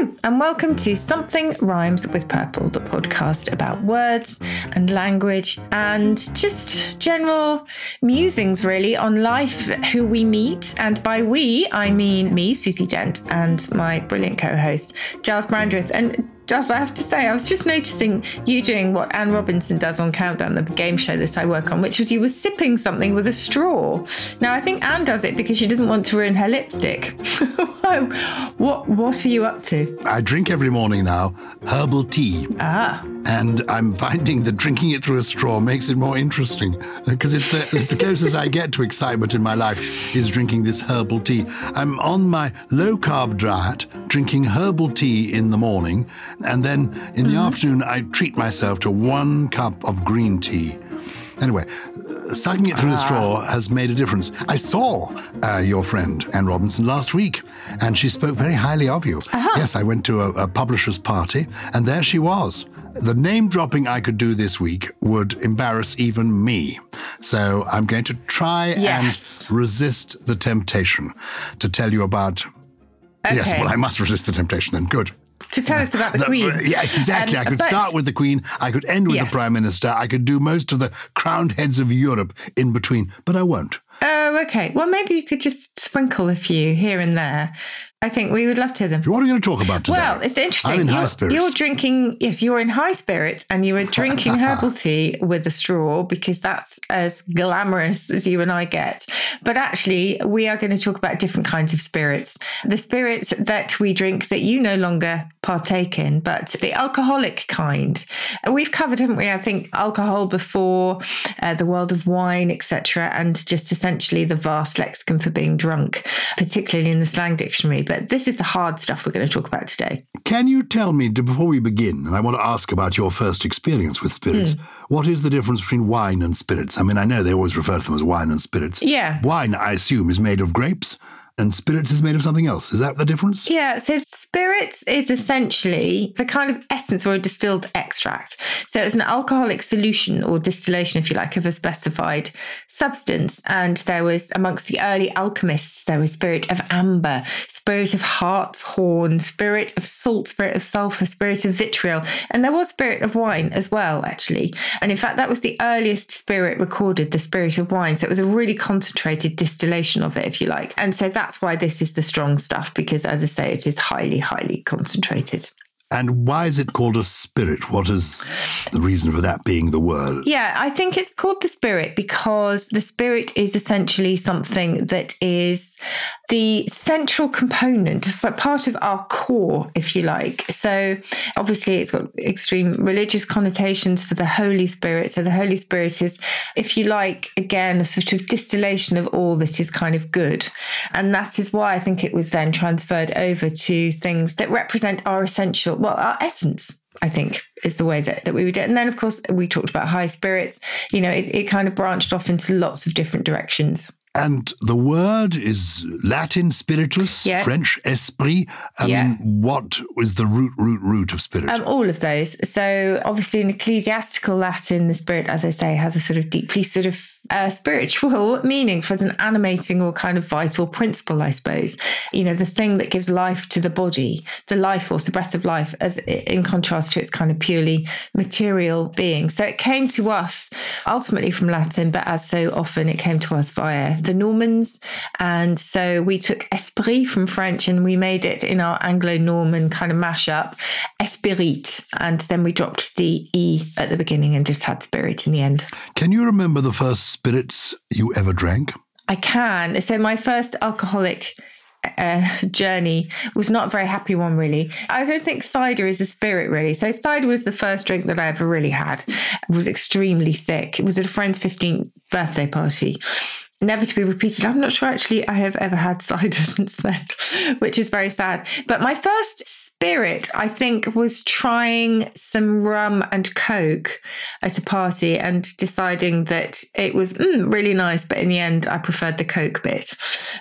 And welcome to Something Rhymes with Purple, the podcast about words and language and just general musings, really, on life, who we meet. And by we, I mean me, Susie Dent, and my brilliant co host, Giles Brandreth. And Giles, I have to say, I was just noticing you doing what Anne Robinson does on Countdown, the game show that I work on, which was you were sipping something with a straw. Now, I think Anne does it because she doesn't want to ruin her lipstick. what What are you up to? I drink every morning now herbal tea. Ah, And I'm finding that drinking it through a straw makes it more interesting because it's the, it's the closest I get to excitement in my life is drinking this herbal tea. I'm on my low carb diet, drinking herbal tea in the morning, and then in the afternoon I treat myself to one cup of green tea. Anyway, uh, sucking it through the straw has made a difference. I saw uh, your friend Anne Robinson last week, and she spoke very highly of you. Yes, I went to a, a publisher's party, and there she was. The name dropping I could do this week would embarrass even me. So I'm going to try Yes. and resist the temptation to tell you about. Yes, well, I must resist the temptation then. Good. To tell us about the, The- Queen. Yeah, exactly. Um, I could start with the Queen. I could end with Yes. the Prime Minister. I could do most of the crowned heads of Europe in between, but I won't. Oh, okay. Well, maybe you could just sprinkle a few here and there. I think we would love to hear them. What are we going to talk about today? Well, it's interesting. I'm in high you're, spirits. You're drinking, yes, you're in high spirits and you were drinking herbal tea with a straw because that's as glamorous as you and I get. But actually, we are going to talk about different kinds of spirits. The spirits that we drink that you no longer partake in, but the alcoholic kind. We've covered, haven't we? I think alcohol before, uh, the world of wine, etc., and just essentially the vast lexicon for being drunk, particularly in the slang dictionary. But this is the hard stuff we're going to talk about today. Can you tell me, before we begin, and I want to ask about your first experience with spirits, Hmm. what is the difference between wine and spirits? I mean, I know they always refer to them as wine and spirits. Yeah. Wine, I assume, is made of grapes, and spirits is made of something else. Is that the difference? Yeah, so spirits is essentially the kind of essence or a distilled extract. So it's an alcoholic solution or distillation, if you like, of a specified substance. And there was amongst the early alchemists, there was spirit of amber, spirit of hartshorn, spirit of salt, spirit of sulfur, spirit of vitriol, and there was spirit of wine as well, actually. And in fact, that was the earliest spirit recorded, the spirit of wine. So it was a really concentrated distillation of it, if you like. And so that's why this is the strong stuff, because as I say, it is highly, highly concentrated. And why is it called a spirit? What is the reason for that being the word? Yeah, I think it's called the spirit because the spirit is essentially something that is the central component, but part of our core, if you like. So obviously, it's got extreme religious connotations for the Holy Spirit. So the Holy Spirit is, if you like, again, a sort of distillation of all that is kind of good. And that is why I think it was then transferred over to things that represent our essential, well, our essence. I think is the way that, that we would do it. And then, of course, we talked about high spirits. You know, it, it kind of branched off into lots of different directions. And the word is Latin spiritus, Yeah. French esprit. I Yeah. mean, what is the root, root, root of spirit? Um, all of those. So, obviously, in ecclesiastical Latin, the spirit, as I say, has a sort of deeply sort of a spiritual meaning for an animating or kind of vital principle, I suppose. You know, the thing that gives life to the body, the life force, the breath of life, as in contrast to its kind of purely material being. So it came to us ultimately from Latin, but as so often it came to us via the Normans. And so we took esprit from French and we made it in our Anglo Norman kind of mashup, esprit. And then we dropped the E at the beginning and just had spirit in the end. Can you remember the first spirits you ever drank? I can. So my first alcoholic uh, journey was not a very happy one, really. I don't think cider is a spirit, really. So cider was the first drink that I ever really had. I was extremely sick. It was at a friend's 15th birthday party never to be repeated. I'm not sure actually I have ever had cider since then, which is very sad. But my first spirit, I think, was trying some rum and coke at a party and deciding that it was mm, really nice, but in the end, I preferred the coke bit.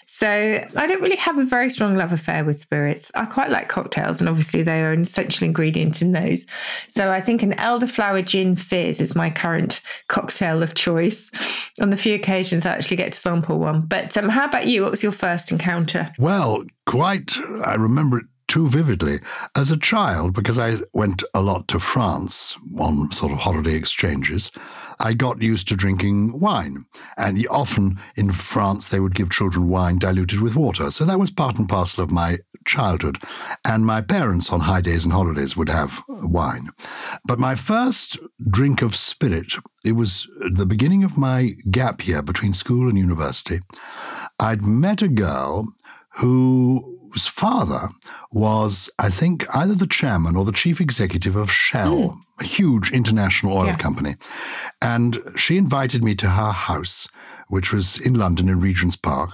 So I don't really have a very strong love affair with spirits. I quite like cocktails, and obviously they are an essential ingredient in those. So I think an elderflower gin fizz is my current cocktail of choice. On the few occasions I actually get to sample one. But um, how about you? What was your first encounter? Well, quite. I remember it too vividly. As a child, because I went a lot to France on sort of holiday exchanges, I got used to drinking wine. And often in France, they would give children wine diluted with water. So that was part and parcel of my childhood. And my parents on high days and holidays would have wine. But my first drink of spirit, it was the beginning of my gap year between school and university. I'd met a girl who whose father was, I think, either the chairman or the chief executive of Shell, mm. a huge international oil yeah. company. And she invited me to her house, which was in London in Regent's Park,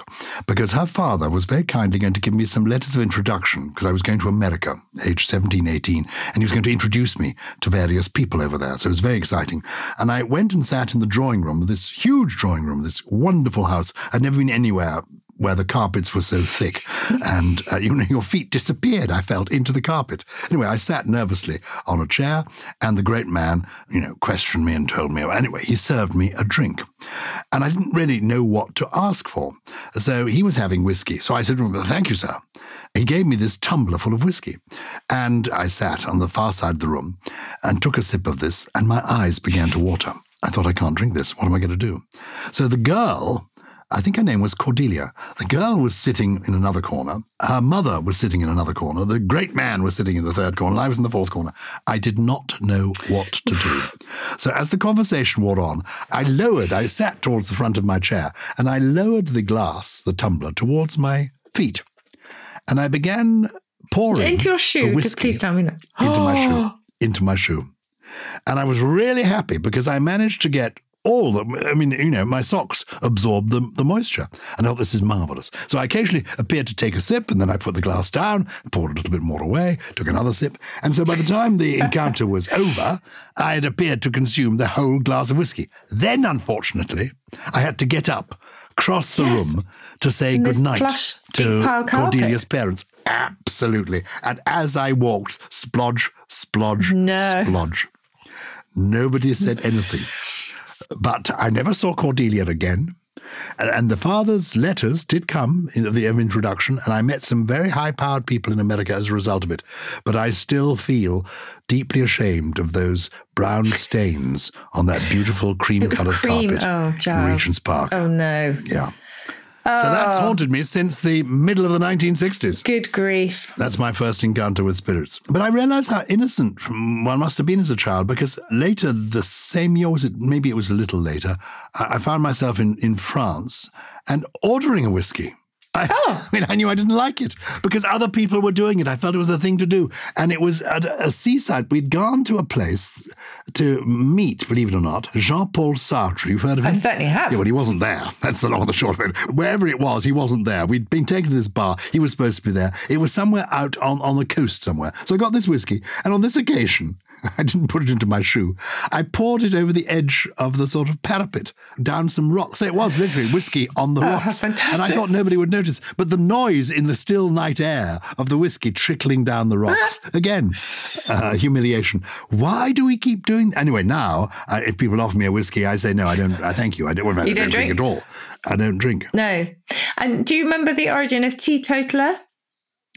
because her father was very kindly going to give me some letters of introduction because I was going to America, age 17, 18, and he was going to introduce me to various people over there. So it was very exciting. And I went and sat in the drawing room, this huge drawing room, this wonderful house. I'd never been anywhere where the carpets were so thick, and uh, you know, your feet disappeared. I felt into the carpet. Anyway, I sat nervously on a chair, and the great man, you know, questioned me and told me. Anyway, he served me a drink, and I didn't really know what to ask for. So he was having whiskey. So I said, "Thank you, sir." He gave me this tumbler full of whiskey, and I sat on the far side of the room and took a sip of this, and my eyes began to water. I thought, I can't drink this. What am I going to do? So the girl I think her name was Cordelia. The girl was sitting in another corner. Her mother was sitting in another corner. The great man was sitting in the third corner. And I was in the fourth corner. I did not know what to do. so as the conversation wore on, I lowered, I sat towards the front of my chair, and I lowered the glass, the tumbler, towards my feet. And I began pouring into your shoe. Whiskey please tell me that. into my shoe. Into my shoe. And I was really happy because I managed to get all the, I mean, you know, my socks absorb the, the moisture. And I thought, this is marvelous. So I occasionally appeared to take a sip and then I put the glass down, poured a little bit more away, took another sip. And so by the time the encounter was over, I had appeared to consume the whole glass of whiskey. Then, unfortunately, I had to get up, cross the yes. room to say good night to Cordelia's parents. Absolutely. And as I walked, splodge, splodge, no. splodge. Nobody said anything. But I never saw Cordelia again. And the father's letters did come in the introduction, and I met some very high powered people in America as a result of it. But I still feel deeply ashamed of those brown stains on that beautiful cream colored carpet oh, in Regent's Park. Oh, no. Yeah. So that's oh. haunted me since the middle of the 1960s. Good grief. That's my first encounter with spirits. But I realized how innocent one must have been as a child because later, the same year, was it maybe it was a little later, I found myself in, in France and ordering a whiskey. I, oh. I mean, I knew I didn't like it because other people were doing it. I felt it was a thing to do. And it was at a seaside. We'd gone to a place to meet, believe it or not, Jean Paul Sartre. You've heard of him? I certainly have. Yeah, well, he wasn't there. That's the long and the short of it. Wherever it was, he wasn't there. We'd been taken to this bar. He was supposed to be there. It was somewhere out on, on the coast somewhere. So I got this whiskey. And on this occasion, I didn't put it into my shoe. I poured it over the edge of the sort of parapet down some rocks. So it was literally whiskey on the Oh, how rocks. And I thought nobody would notice. But the noise in the still night air of the whiskey trickling down the rocks, again, uh, humiliation. Why do we keep doing Anyway, now, uh, if people offer me a whiskey, I say, no, I don't, I thank you. I don't, well, I You don't don't drink drink? at all. I don't drink. No. And do you remember the origin of teetotaler?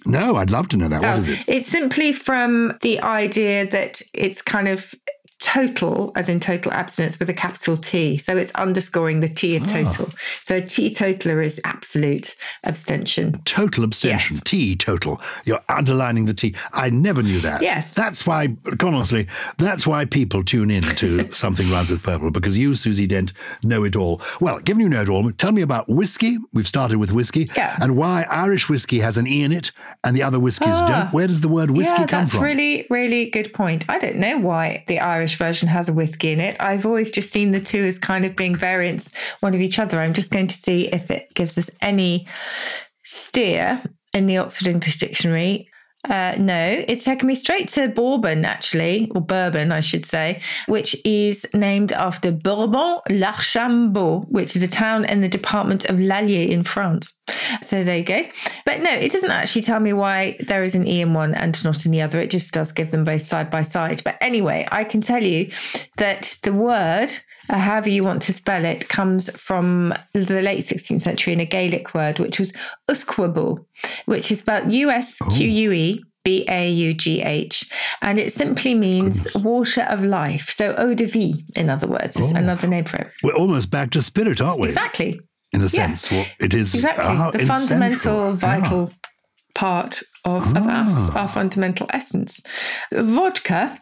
No, I'd love to know that. What Oh, is it? It's simply from the idea that it's kind of total, as in total abstinence, with a capital T. So it's underscoring the T of Ah. total. So teetotaler is absolute abstention. Total abstention. Yes. T total. You're underlining the T. I never knew that. Yes. That's why, honestly, that's why people tune in to Something Rhymes with Purple, because you, Susie Dent, know it all. Well, given you know it all, tell me about whiskey. We've started with whiskey. Yeah. And why Irish whiskey has an E in it and the other whiskies Ah. don't. Where does the word whiskey yeah, come that's from? That's really, really good point. I don't know why the Irish version has a whiskey in it. I've always just seen the two as kind of being variants one of each other. I'm just going to see if it gives us any steer in the Oxford English Dictionary. Uh, no, it's taken me straight to Bourbon, actually, or Bourbon, I should say, which is named after Bourbon l'Archambault, which is a town in the department of l'Allier in France. So there you go. But no, it doesn't actually tell me why there is an E in one and not in the other. It just does give them both side by side. But anyway, I can tell you that the word uh, however you want to spell it, comes from the late 16th century in a Gaelic word, which was usquebaugh, which is spelled U S Q U E. B A U G H, and it simply means water of life. So eau de vie, in other words, is another name for it. We're almost back to spirit, aren't we? Exactly. In a Yeah. sense. Well, it is Exactly. ah, the fundamental, central. vital part of, of us, our fundamental essence. Vodka.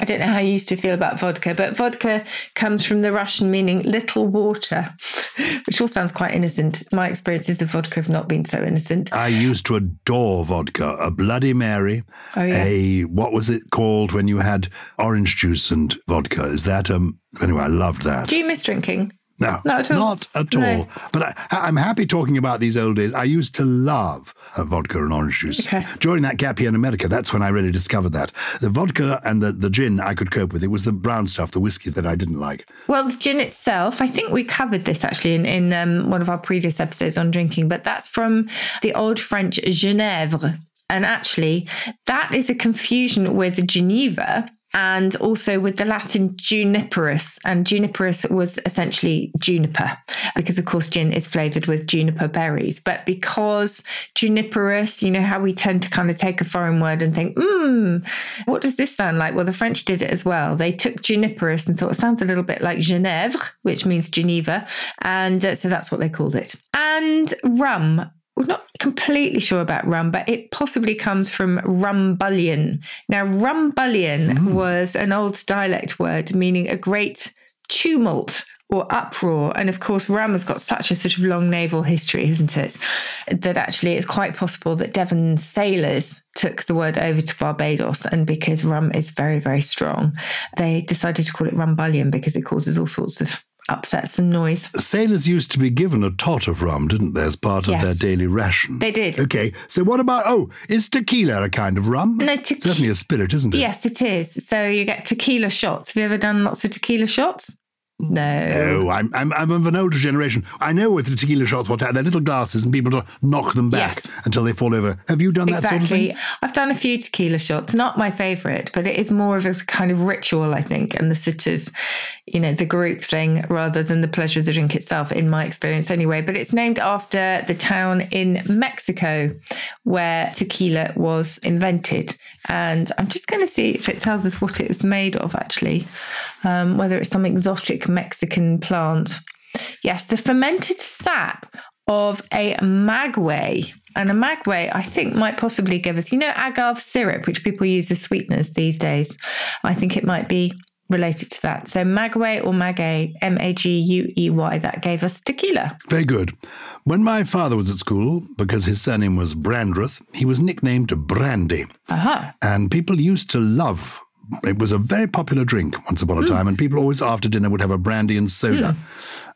I don't know how you used to feel about vodka, but vodka comes from the Russian meaning little water, which all sounds quite innocent. My experiences of vodka have not been so innocent. I used to adore vodka, a Bloody Mary, Oh, yeah. a what was it called when you had orange juice and vodka? Is that um? Anyway, I loved that. Do you miss drinking? No, Not at all. Not at No. all. But I, I'm happy talking about these old days. I used to love vodka and orange juice. Okay. During that gap year in America, that's when I really discovered that. The vodka and the, the gin I could cope with. It was the brown stuff, the whiskey that I didn't like. Well, the gin itself, I think we covered this actually in, in um, one of our previous episodes on drinking, but that's from the old French Genèvre. And actually, that is a confusion with Geneva and also with the Latin juniperus. And juniperus was essentially juniper, because of course, gin is flavored with juniper berries. But because juniperus, you know how we tend to kind of take a foreign word and think, hmm, what does this sound like? Well, the French did it as well. They took juniperus and thought it sounds a little bit like Genèvre, which means Geneva. And uh, so that's what they called it. And rum. We're not completely sure about rum, but it possibly comes from rumbullion. Now, rumbullion mm. was an old dialect word meaning a great tumult or uproar. And of course, rum has got such a sort of long naval history, hasn't it? That actually it's quite possible that Devon sailors took the word over to Barbados. And because rum is very, very strong, they decided to call it rumbullion because it causes all sorts of upsets and noise. Sailors used to be given a tot of rum, didn't they, as part of their daily ration? They did. Okay, so what about, oh, is tequila a kind of rum? No, te- Certainly a spirit, isn't it? Yes, it is. So you get tequila shots. Have you ever done lots of tequila shots? No. No, I'm, I'm, I'm of an older generation. I know with the tequila shots what they're little glasses and people to knock them back Yes. until they fall over. Have you done that sort of thing? I've done a few tequila shots. Not my favorite, but it is more of a kind of ritual, I think, and the sort of, you know, the group thing rather than the pleasure of the drink itself, in my experience anyway. But it's named after the town in Mexico where tequila was invented. And I'm just going to see if it tells us what it was made of, actually, um, whether it's some exotic Mexican plant. Yes, the fermented sap of a maguey. And a maguey, I think, might possibly give us, you know, agave syrup, which people use as sweeteners these days. I think it might be related to that. So Magway or Magay, M A G U E Y, that gave us tequila. Very good. When my father was at school, because his surname was Brandreth, he was nicknamed Brandy. Aha. And people used to love it was a very popular drink once upon a mm. time, and people always after dinner would have a brandy and soda.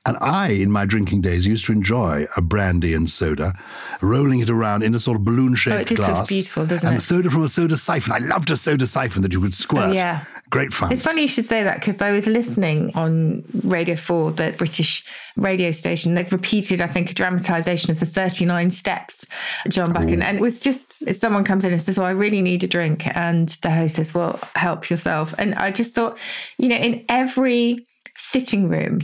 And I, in my drinking days, used to enjoy a brandy and soda, rolling it around in a sort of balloon shaped glass. Oh, it just glass. looks beautiful, doesn't and it? soda from a soda siphon. I loved a soda siphon that you could squirt. Oh, yeah. Great fun. It's funny you should say that because I was listening on Radio 4, the British radio station. They've repeated, I think, a dramatisation of the 39 steps, John Buchan. And it was just, someone comes in and says, Oh, I really need a drink. And the host says, Well, help yourself. And I just thought, you know, in every sitting room,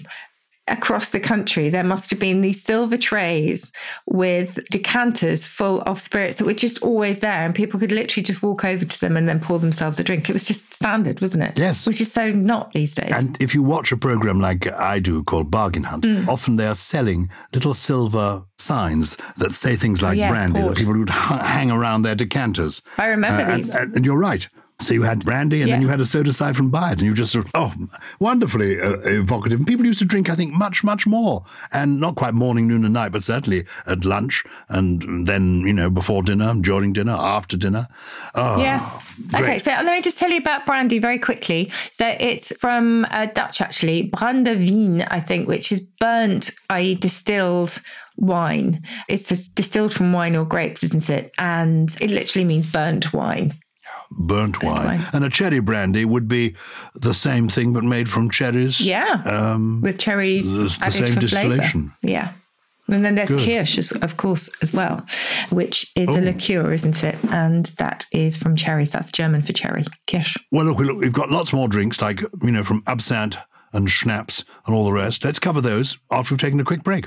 across the country, there must have been these silver trays with decanters full of spirits that were just always there, and people could literally just walk over to them and then pour themselves a drink. It was just standard, wasn't it? Yes. Which is so not these days. And if you watch a program like I do called Bargain Hunt, Mm. often they are selling little silver signs that say things like yes, brandy that people would ha- hang around their decanters. I remember Uh, these. And, and, and you're right. So you had brandy and then you had a soda by it, and you just sort of, oh, wonderfully uh, evocative. And people used to drink, I think, much, much more. And not quite morning, noon, and night, but certainly at lunch and then, you know, before dinner, during dinner, after dinner. Oh, Yeah. Okay, so let me just tell you about brandy very quickly. So it's from uh, Dutch, actually, Brandewijn, I think, which is burnt, i.e., distilled wine. It's just distilled from wine or grapes, isn't it? And it literally means burnt wine. Burnt wine. wine. And a cherry brandy would be the same thing, but made from cherries. Yeah, Um, with cherries the- the same distillation. flavour. Yeah. And then there's Good. kirsch, of course, as well, which is Oh. a liqueur, isn't it? And that is from cherries. That's German for cherry, kirsch. Well, look, look, we've got lots more drinks, like, you know, from absinthe and schnapps and all the rest. Let's cover those after we've taken a quick break.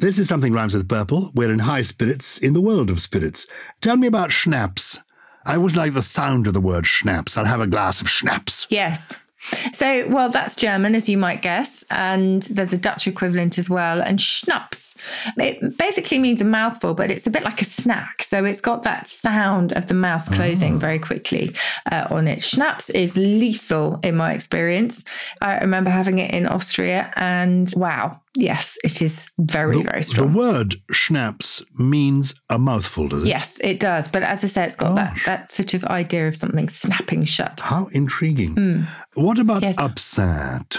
This is something rhymes with purple. We're in high spirits in the world of spirits. Tell me about schnapps. I always like the sound of the word schnapps. I'll have a glass of schnapps. Yes. So, well, that's German, as you might guess, and there's a Dutch equivalent as well. And schnapps, it basically means a mouthful, but it's a bit like a snack. So it's got that sound of the mouth closing very quickly uh, on it. Schnapps is lethal in my experience. I remember having it in Austria, and wow, yes, it is very, The, very strong. the word schnapps means a mouthful, does it? Yes, it does. But as I say, it's got that, that sort of idea of something snapping shut. How intriguing. Hmm. What about. Yes. absinthe?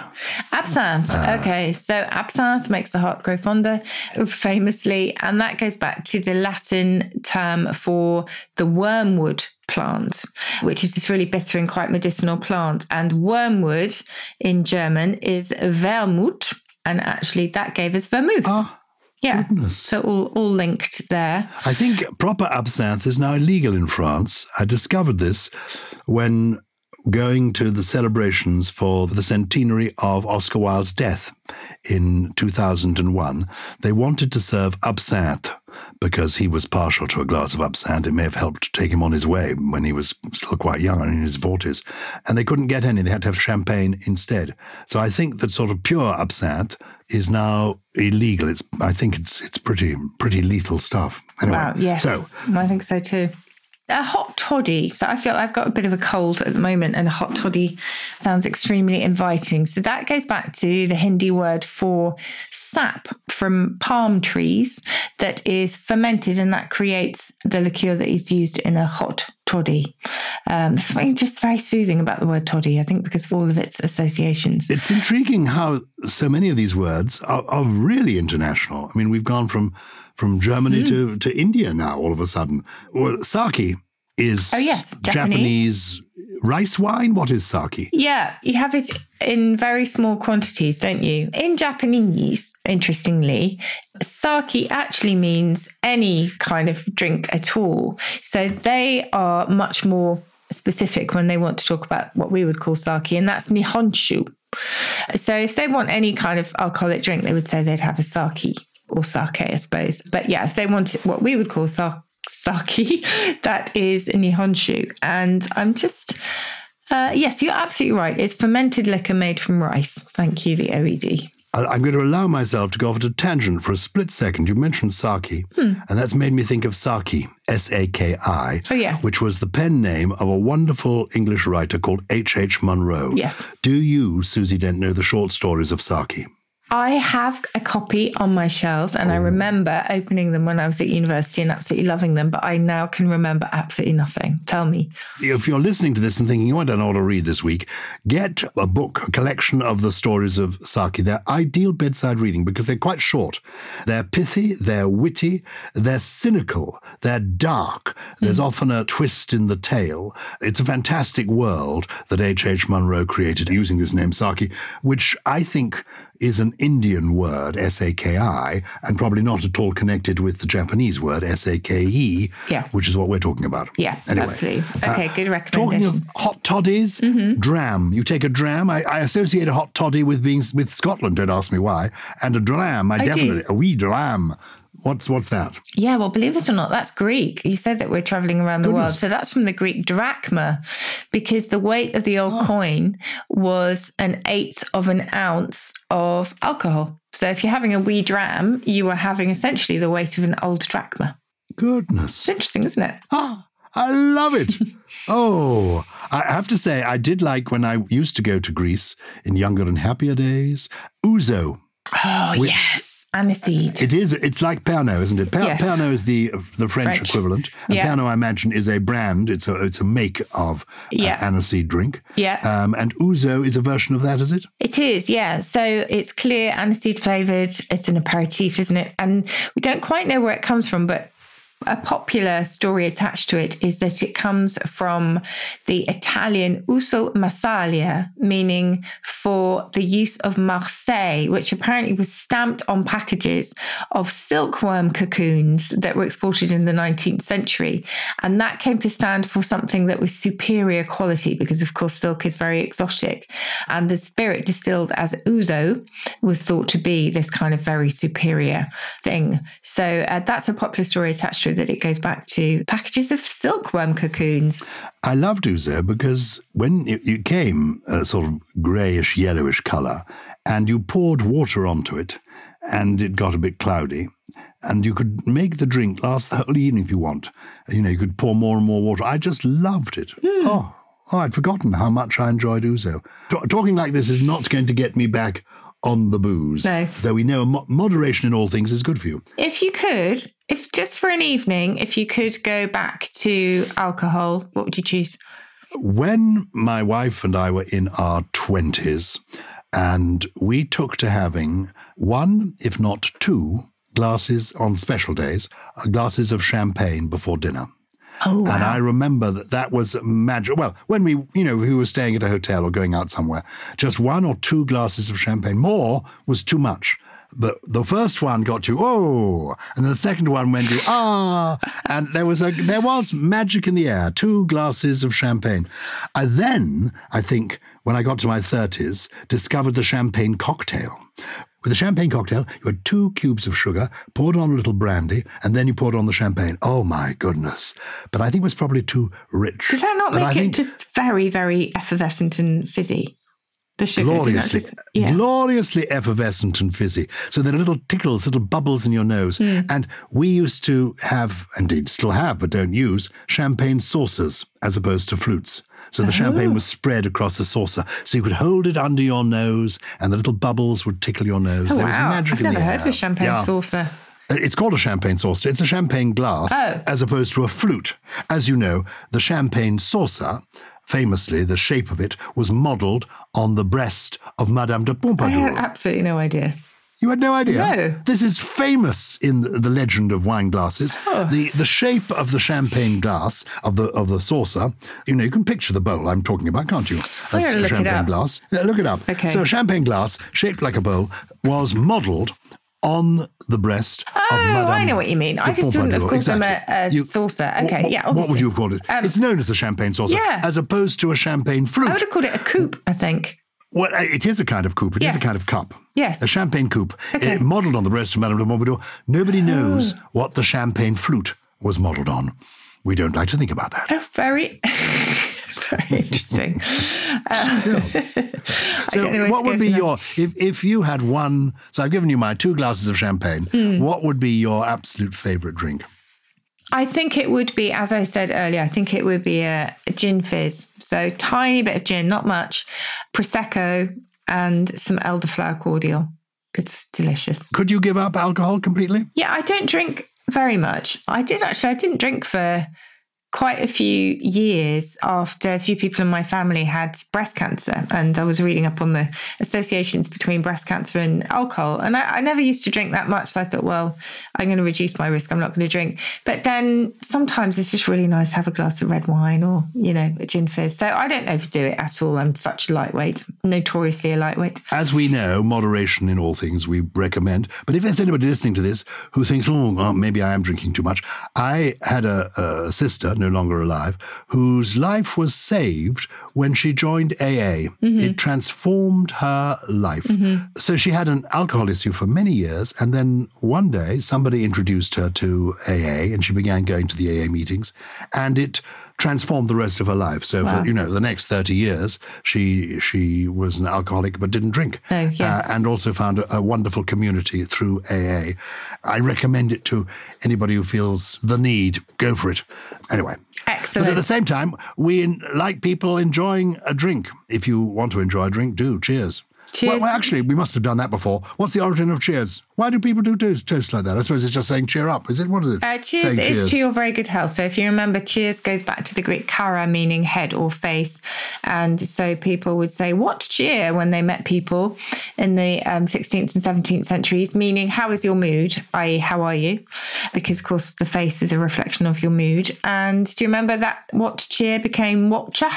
Absinthe. Ah. okay, so absinthe makes the heart grow fonder, famously, and that goes back to the Latin term for the wormwood plant, which is this really bitter and quite medicinal plant. And wormwood in German is Wermut, and actually that gave us vermouth. Ah, yeah, goodness. so all all linked there. I think proper absinthe is now illegal in France. I discovered this when going to the celebrations for the centenary of Oscar Wilde's death in 2001. They wanted to serve absinthe because he was partial to a glass of absinthe. It may have helped take him on his way when he was still quite young and in his 40s. And they couldn't get any. They had to have champagne instead. So I think that sort of pure absinthe is now illegal. It's I think it's it's pretty pretty lethal stuff. Anyway, Wow, yes. So I think so too. A hot toddy. So I feel I've got a bit of a cold at the moment, and a hot toddy sounds extremely inviting. So that goes back to the Hindi word for sap from palm trees that is fermented, and that creates the liqueur that is used in a hot toddy. Um, something just very soothing about the word toddy, I think, because of all of its associations. It's intriguing how so many of these words are, are really international. I mean, we've gone from from Germany hmm. to, to India now all of a sudden. Well, sake is Oh, yes, Japanese rice wine? What is sake? Yeah, you have it in very small quantities, don't you? In Japanese, interestingly, sake actually means any kind of drink at all. So they are much more specific when they want to talk about what we would call sake, and that's nihonshu. So if they want any kind of alcoholic drink, they would say they'd have a sake or sake, I suppose. But yeah, if they want what we would call sake, sake that is in nihonshu. And I'm just, uh, yes, you're absolutely right. It's fermented liquor made from rice. Thank you, the OED. I'm going to allow myself to go off at a tangent for a split second. You mentioned sake, Hmm. and that's made me think of Saki, S A K I, Oh, yeah. which was the pen name of a wonderful English writer called H. H. Munro. Yes. Do you, Susie Dent, know the short stories of Saki? I have a copy on my shelves and I oh. remember opening them when I was at university and absolutely loving them, but I now can remember absolutely nothing. Tell me. If you're listening to this and thinking, oh, I don't know what to read this week, get a book, a collection of the stories of Saki. They're ideal bedside reading because they're quite short. They're pithy, they're witty, they're cynical, they're dark. There's mm. often a twist in the tale. It's a fantastic world that H.H. H. Munro created using this name Saki, which I think is an Indian word, S A K I, and probably not at all connected with the Japanese word, S A K E, Yeah. which is what we're talking about. Yeah, Anyway, absolutely. uh, Okay, good Talking of hot toddies, dram. You take a dram. I, I associate a hot toddy with being with Scotland. Don't ask me why. And a dram. I, I do. definitely a wee dram. What's what's that? Yeah, well, believe it or not, that's Greek. You said that we're traveling around the world. So that's from the Greek drachma, because the weight of the old Oh. coin was an eighth of an ounce of alcohol. So if you're having a wee dram, you are having essentially the weight of an old drachma. Goodness. It's interesting, isn't it? Ah, I love it. oh, I have to say, I did like when I used to go to Greece in younger and happier days. Ouzo. Oh, Which- yes. Aniseed. It is. It's like Pernod, isn't it? Per- Yes. Pernod is the the French, French. equivalent, and Yeah. Pernod, I imagine, is a brand. It's a it's a make of uh, Yeah. aniseed drink. Yeah. Um, and ouzo is a version of that, is it? It is, yeah. So it's clear aniseed flavored. It's an aperitif, isn't it? And we don't quite know where it comes from, but a popular story attached to it is that it comes from the Italian uso massalia, meaning for the use of Marseille, which apparently was stamped on packages of silkworm cocoons that were exported in the 19th century. And that came to stand for something that was superior quality because, of course, silk is very exotic. And the spirit distilled as ouzo was thought to be this kind of very superior thing. So uh, that's a popular story attached to it that it goes back to packages of silkworm cocoons. I loved ouzo because when it, came a sort of greyish yellowish colour, and you poured water onto it, and it got a bit cloudy. And you could make the drink last the whole evening if you want. You know, you could pour more and more water. I just loved it. Hmm. Oh, oh, I'd forgotten how much I enjoyed ouzo. Ta- talking like this is not going to get me back on the booze. No. Though we know mo- moderation in all things is good for you. If you could, if just for an evening, if you could go back to alcohol, what would you choose? When my wife and I were in our 20s, and we took to having one, if not two, glasses on special days, uh, glasses of champagne before dinner. Oh, And I remember that that was magic. Well, when we, you know, we were staying at a hotel or going out somewhere, just one or two glasses of champagne. More was too much. But the first one got you, oh, and the second one went you, ah, and there was a there was magic in the air. Two glasses of champagne. I then, I think, when I got to my thirties, discovered the champagne cocktail. With a champagne cocktail, you had two cubes of sugar, poured on a little brandy, and then you poured on the champagne. Oh my goodness! But I think it was probably too rich. Did that not But make I it think just very, very effervescent and fizzy? The sugar, gloriously, just- yeah. gloriously effervescent and fizzy. So there are little tickles, little bubbles in your nose. Hmm. And we used to have, indeed still have, but don't use, champagne saucers as opposed to flutes. So the Oh. champagne was spread across a saucer. So you could hold it under your nose and the little bubbles would tickle your nose. Oh, there was magic I've in never the heard air. of a champagne Yeah. saucer. Uh, it's called a champagne saucer. It's a champagne glass Oh. as opposed to a flute. As you know, the champagne saucer, famously, the shape of it was modelled on the breast of Madame de Pompadour. I had absolutely no idea. You had no idea? No. This is famous in the, the legend of wine glasses. Oh. The the shape of the champagne glass of the of the saucer. You know, you can picture the bowl I'm talking about, can't you? A look it champagne up. glass. Yeah, look it up. Okay. So a champagne glass shaped like a bowl was modelled on the breast of Oh, I know what you mean. I just wouldn't have called them a- a You- saucer. Okay, what- yeah, What would you have called it? Um, it's known as a champagne saucer, Yeah. as opposed to a champagne flute. I would have called it a coupe, I think. Well, uh, it is a kind of coupe. It is Yes. a kind of cup. Yes. A champagne coupe. Okay. Uh, modelled on the breast of Madame de Pompadour. Nobody knows what the champagne flute was modelled on. We don't like to think about that. Oh, very, very interesting. Uh, So, where what would be your if if you had one? So I've given you my two glasses of champagne. Hmm. What would be your absolute favourite drink? I think it would be, as I said earlier, I think it would be a, a gin fizz. So tiny bit of gin, not much, prosecco, and some elderflower cordial. It's delicious. Could you give up alcohol completely? Yeah, I don't drink very much. I did actually. I didn't drink for quite a few years after a few people in my family had breast cancer. And I was reading up on the associations between breast cancer and alcohol. And I, I never used to drink that much. So I thought, well, I'm going to reduce my risk. I'm not going to drink. But then sometimes it's just really nice to have a glass of red wine or, you know, a gin fizz. So I don't overdo it at all. I'm such a lightweight, notoriously a lightweight. As we know, moderation in all things we recommend. But if there's anybody listening to this who thinks, oh, well, maybe I am drinking too much, I had a, a sister, no longer alive, whose life was saved when she joined AA. Mm-hmm. It transformed her life. Mm-hmm. So she had an alcohol issue for many years. And then one day, somebody introduced her to AA and she began going to the AA meetings. And it transformed the rest of her life. So Wow. for you know the next thirty years, she she was an alcoholic but didn't drink, Oh, yeah. uh, and also found a, a wonderful community through AA. I recommend it to anybody who feels the need. Go for it. Anyway. Excellent. But at the same time, we in, like people enjoying a drink. If you want to enjoy a drink, do. Cheers. Cheers. Well, well, actually, we must have done that before. What's the origin of cheers? Why do people do toast, toast like that? I suppose it's just saying cheer up. Is it? What is it? Uh, cheers Saying is to your very good health. So if you remember, cheers goes back to the Greek kara, meaning head or face. And so people would say, what cheer when they met people in the um, 16th and 17th centuries, meaning how is your mood, i.e., how are you? Because, of course, the face is a reflection of your mood. And do you remember that what cheer became watcher?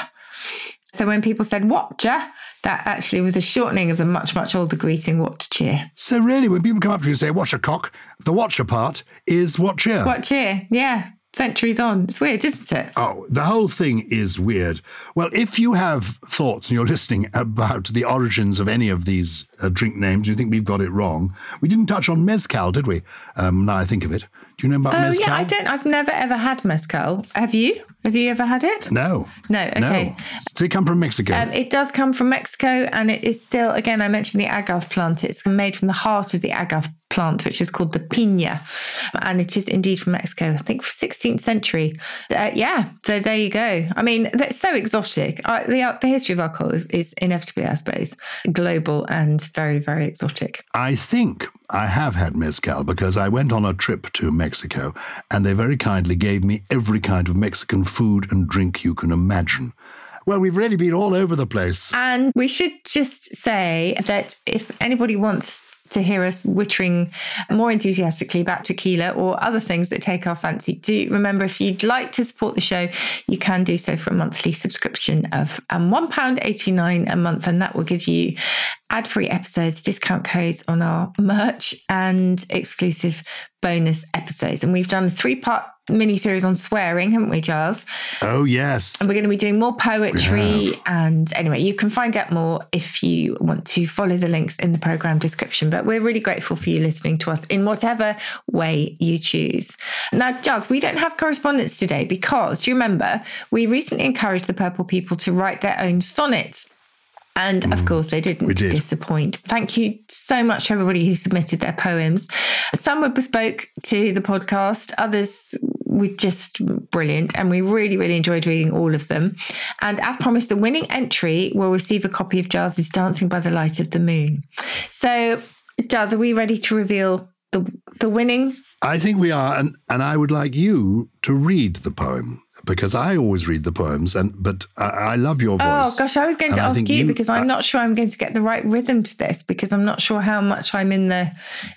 So when people said watcher, that actually was a shortening of the much, much older greeting, what to cheer. So really, when people come up to you and say "watch a cock," the watcher part is what cheer. What cheer? Yeah. Centuries on. It's weird, isn't it? Oh, the whole thing is weird. Well, if you have thoughts and you're listening about the origins of any of these uh, drink names, you think we've got it wrong. We didn't touch on mezcal, did we? Um, now I think of it. Do you know about Oh mezcal? yeah, I don't. I've never ever had mezcal. Have you? Have you ever had it? No. No. Okay. No. Does it come from Mexico? Um, it does come from Mexico, and it is still. Again, I mentioned the agave plant. It's made from the heart of the agave plant, which is called the piña, and it is indeed from Mexico. I think 16th century. Uh, yeah. So there you go. I mean, that's so exotic. I, the the history of alcohol is, is inevitably, I suppose, global and very very exotic. I think I have had mezcal because I went on a trip to Mexico and they very kindly gave me every kind of Mexican food and drink you can imagine. Well, we've really been all over the place. And we should just say that if anybody wants to hear us wittering more enthusiastically about tequila or other things that take our fancy, do remember if you'd like to support the show, you can do so for a monthly subscription of um, £1.89 a month, and that will give you ad free episodes, discount codes on our merch, and exclusive bonus episodes. And we've done a three part mini series on swearing, haven't we, Giles? Oh, yes. And we're going to be doing more poetry. And anyway, you can find out more if you want to follow the links in the program description. But we're really grateful for you listening to us in whatever way you choose. Now, Giles, we don't have correspondence today because you remember we recently encouraged the Purple people to write their own sonnets? And of course, they didn't did. disappoint. Thank you so much to everybody who submitted their poems. Some were bespoke to the podcast, others were just brilliant. And we really, really enjoyed reading all of them. And as promised, the winning entry will receive a copy of Giles's Dancing by the Light of the Moon. So, Giles, are we ready to reveal the, the winning? I think we are, and, and I would like you to read the poem. because I always read the poems, and but I, I love your oh, voice. Oh gosh, I was going to And ask think you, because I'm not sure I'm going to get the right rhythm to this because I'm not sure how much I'm in the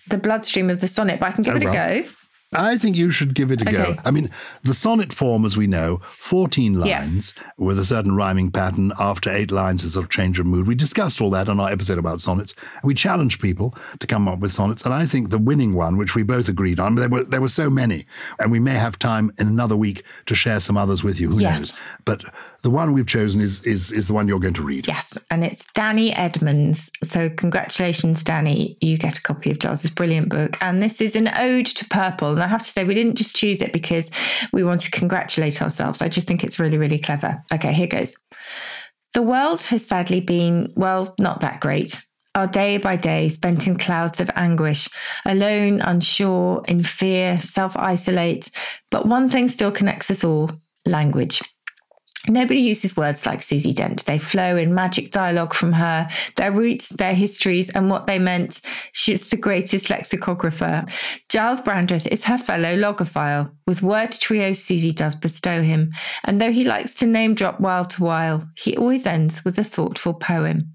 the bloodstream of the sonnet, but I can give Oh, it a go. I think you should give it a go. I mean, the sonnet form, as we know, 14 Yeah. lines with a certain rhyming pattern. After eight lines, is a change of mood. We discussed all that on our episode about sonnets. We challenged people to come up with sonnets. And I think the winning one, which we both agreed on, there were, there were so many. And we may have time in another week to share some others with you. Who Yes. knows? But the one we've chosen is, is, is the one you're going to read. Yes, and it's Danny Edmonds. So congratulations, Danny. You get a copy of Giles's brilliant book. And this is an ode to purple. And I have to say, we didn't just choose it because we want to congratulate ourselves. I just think it's really, really clever. Okay, here goes. The world has sadly been, well, not that great. Our day by day spent in clouds of anguish, alone, unsure, in fear, self isolate. But one thing still connects us all language. Nobody uses words like Susie Dent. They flow in magic dialogue from her, their roots, their histories, and what they meant. She's the greatest lexicographer. Giles Brandreth is her fellow logophile. With word trios Susie does bestow him. And though he likes to name drop while to while, he always ends with a thoughtful poem.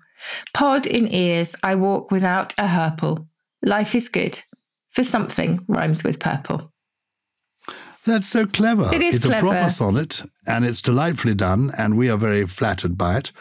Pod in ears, I walk without a hurple. Life is good, for something rhymes with purple. That's so clever. It is it's a proper sonnet and it's delightfully done, and we are very flattered by it.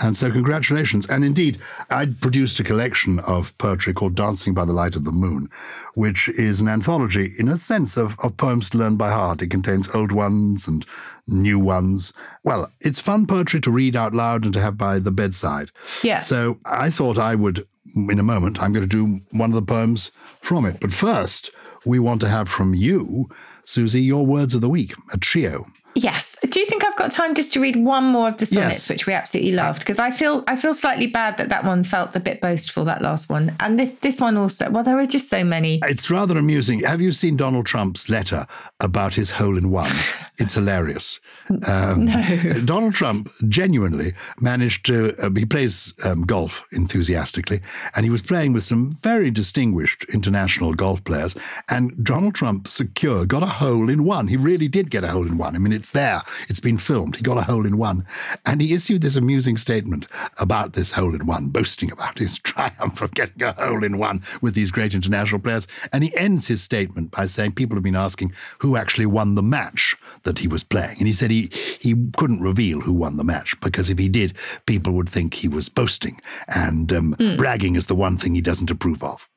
And so, congratulations. And indeed, I produced a collection of poetry called Dancing by the Light of the Moon, which is an anthology, in a sense, of, of poems to learn by heart. It contains old ones and new ones. Well, it's fun poetry to read out loud and to have by the bedside. Yeah. So, I thought I would, in a moment, I'm going to do one of the poems from it. But first, we want to have from you, Susie, your words of the week, a trio. Yes. Do you think I've got time just to read one more of the sonnets, Yes. which we absolutely loved? Because I feel I feel slightly bad that that one felt a bit boastful, that last one, and this this one also. Well, there are just so many. It's rather amusing. Have you seen Donald Trump's letter about his hole in one? It's hilarious. Um, Donald Trump genuinely managed to, uh, he plays um, golf enthusiastically, and he was playing with some very distinguished international golf players. And Donald Trump secure got a hole in one. He really did get a hole in one. I mean, it's there, it's been filmed. He got a hole in one. And he issued this amusing statement about this hole in one, boasting about his triumph of getting a hole in one with these great international players. And he ends his statement by saying people have been asking who actually won the match that he was playing. And he said he, he couldn't reveal who won the match because if he did, people would think he was boasting. And um, bragging is the one thing he doesn't approve of.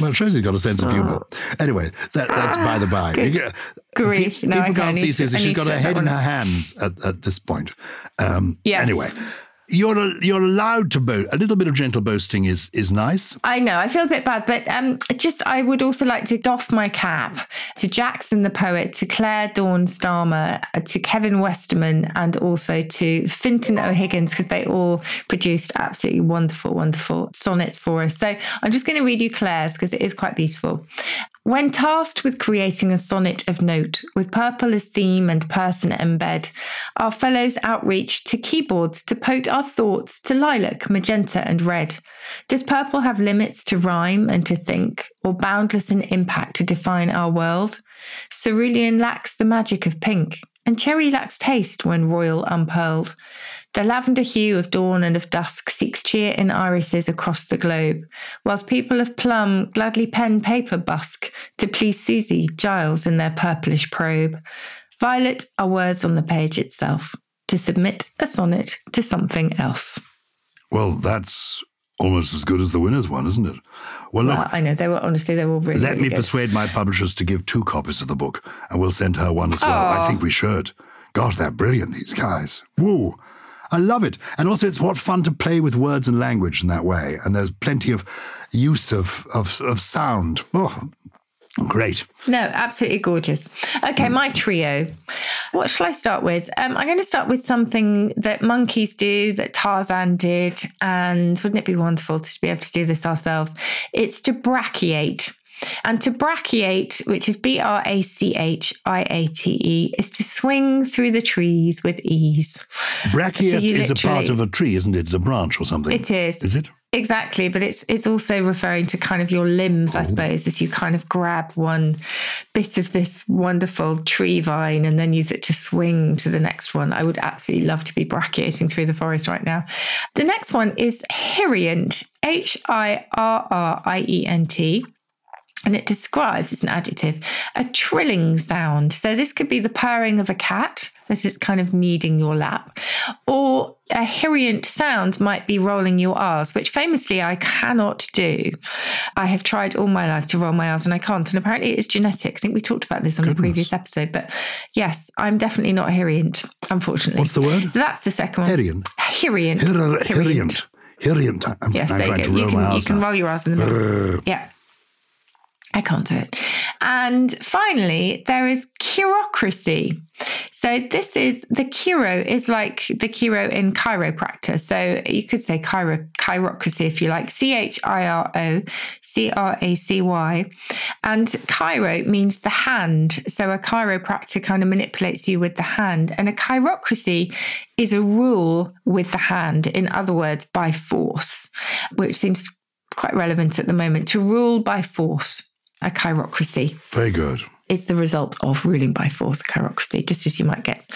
Well, it shows he's got a sense of humor. Anyway, that, that's by the by. Get- grief. pe- No, people can't see Susie. She's got her head in her hands at, at this point. Um, Yes. Anyway, you're you're allowed to boast. A little bit of gentle boasting is is nice. I know, I feel a bit bad, but um, just I would also like to doff my cap to Jackson the poet, to Claire Dawn Starmer, uh, to Kevin Westerman, and also to Finton O'Higgins, because they all produced absolutely wonderful, wonderful sonnets for us. So I'm just going to read you Claire's because it is quite beautiful. When tasked with creating a sonnet of note, with purple as theme and person embed, our fellows outreach to keyboards to pote our thoughts to lilac, magenta, and red. Does purple have limits to rhyme and to think, or boundless in impact to define our world? Cerulean lacks the magic of pink, and cherry lacks taste when royal unpearled. The lavender hue of dawn and of dusk seeks cheer in irises across the globe, whilst people of plum gladly pen paper busk to please Susie, Gyles in their purplish probe. Violet are words on the page itself, to submit a sonnet to something else. Well, that's almost as good as the winner's one, isn't it? Well, look. Well, I know they were honestly they were really. Let really me good. persuade my publishers to give two copies of the book, and we'll send her one as well. I think we should. God, they're brilliant, these guys. Woo! I love it. And also, it's what fun to play with words and language in that way. And there's plenty of use of, of, of sound. Oh, great. No, absolutely gorgeous. Okay, my trio. What shall I start with? Um, I'm going to start with something that monkeys do, that Tarzan did, and wouldn't it be wonderful to be able to do this ourselves? It's to brachiate. And to brachiate, which is B R A C H I A T E, is to swing through the trees with ease. Brachiate So is a part of a tree, isn't it? It's a branch or something. It is. Is it? Exactly, but it's it's also referring to kind of your limbs, I suppose, as you kind of grab one bit of this wonderful tree vine and then use it to swing to the next one. I would absolutely love to be brachiating through the forest right now. The next one is hirrient, H I R R I E N T. And it describes, it's an adjective, a trilling sound. So this could be the purring of a cat. This is kind of kneading your lap. Or a hirrient sound might be rolling your R's, which famously I cannot do. I have tried all my life to roll my R's and I can't. And apparently it's genetic. I think we talked about this on Goodness. a previous episode. But yes, I'm definitely not hirrient, unfortunately. What's the word? So that's the second one. Hirrient. Hirrient. Hir- Hirrient. Hirrient. I'm, Yes, trying you to go. You roll can, my you R's can now. roll your R's in the middle. Yeah. I can't do it. And finally, there is chirocracy. So this is the chiro is like the chiro in chiropractor. So you could say chiro chirocracy if you like. C H I R O C R A C Y. And chiro means the hand. So a chiropractor kind of manipulates you with the hand. And a chirocracy is a rule with the hand. In other words, by force, which seems quite relevant at the moment. To rule by force, a chirocracy Very good. It's the result of ruling by force, chirocracy, just as you might get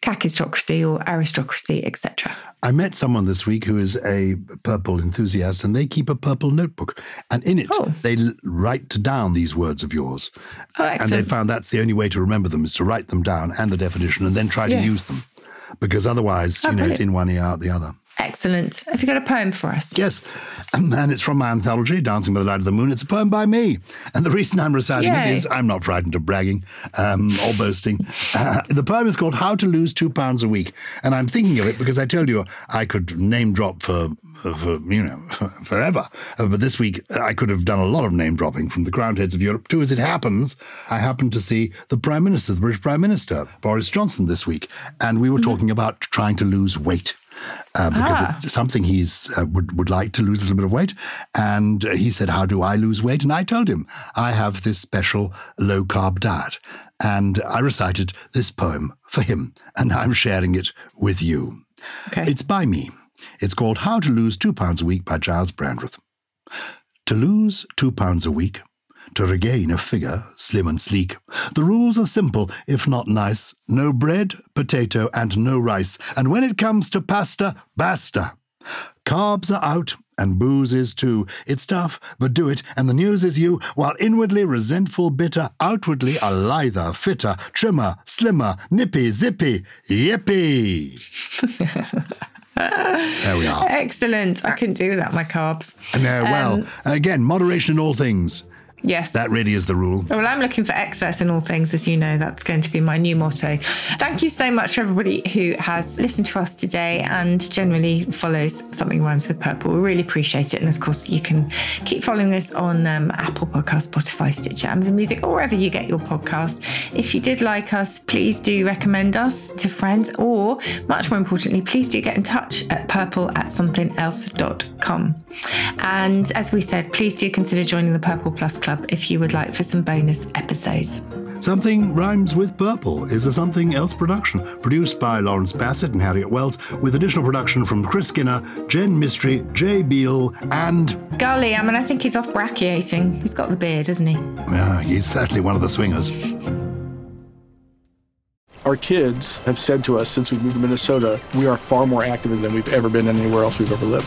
kakistocracy or aristocracy, etc. I met someone this week who is a purple enthusiast, and they keep a purple notebook. And in it, Oh. they write down these words of yours. Oh, And they found that's the only way to remember them is to write them down and the definition and then try Yeah. to use them. Because otherwise, Oh, you know, it's in one ear, out the other. Excellent. Have you got a poem for us? Yes, and it's from my anthology, Dancing by the Light of the Moon. It's a poem by me. And the reason I'm reciting it Yay. is I'm not frightened of bragging um, or boasting. Uh, the poem is called How to Lose Two Pounds a Week. And I'm thinking of it because I told you I could name drop for, for you know, forever. Uh, but this week I could have done a lot of name dropping from the crowned heads of Europe too. As it happens, I happened to see the Prime Minister, the British Prime Minister, Boris Johnson, this week. And we were talking about trying to lose weight uh, because Ah. it's something he's uh, would would like to lose a little bit of weight. And uh, he said, "How do I lose weight?" And I told him, "I have this special low carb diet." And I recited this poem for him, and I'm sharing it with you. Okay. It's by me. It's called How to Lose Two Pounds a Week by Gyles Brandreth. To lose two pounds a week, to regain a figure slim and sleek, the rules are simple, if not nice. No bread, potato, and no rice. And when it comes to pasta, basta. Carbs are out, and booze is too. It's tough, but do it, and the news is you, while inwardly resentful, bitter, outwardly a lither, fitter, trimmer, slimmer, nippy, zippy, yippy. there we are. Excellent. I couldn't do that, my carbs. No, well, Um, again, moderation in all things. Yes. That really is the rule. Well, I'm looking for excess in all things, as you know. That's going to be my new motto. Thank you so much for everybody who has listened to us today and generally follows Something Rhymes with Purple. We really appreciate it. And of course, you can keep following us on um, Apple Podcasts, Spotify, Stitcher, Amazon Music, or wherever you get your podcast. If you did like us, please do recommend us to friends, or much more importantly, please do get in touch at purple at somethingelse.com. And as we said, please do consider joining the Purple Plus Club if you would like for some bonus episodes. Something Rhymes with Purple is a Something Else production, produced by Lawrence Bassett and Harriet Wells, with additional production from Chris Skinner, Jen Mystery, Jay Beale, and Golly, I mean, I think he's off brachiating. He's got the beard, hasn't he? uh, he's certainly one of the swingers. Our kids have said to us since we moved to Minnesota, we are far more active than we've ever been anywhere else we've ever lived.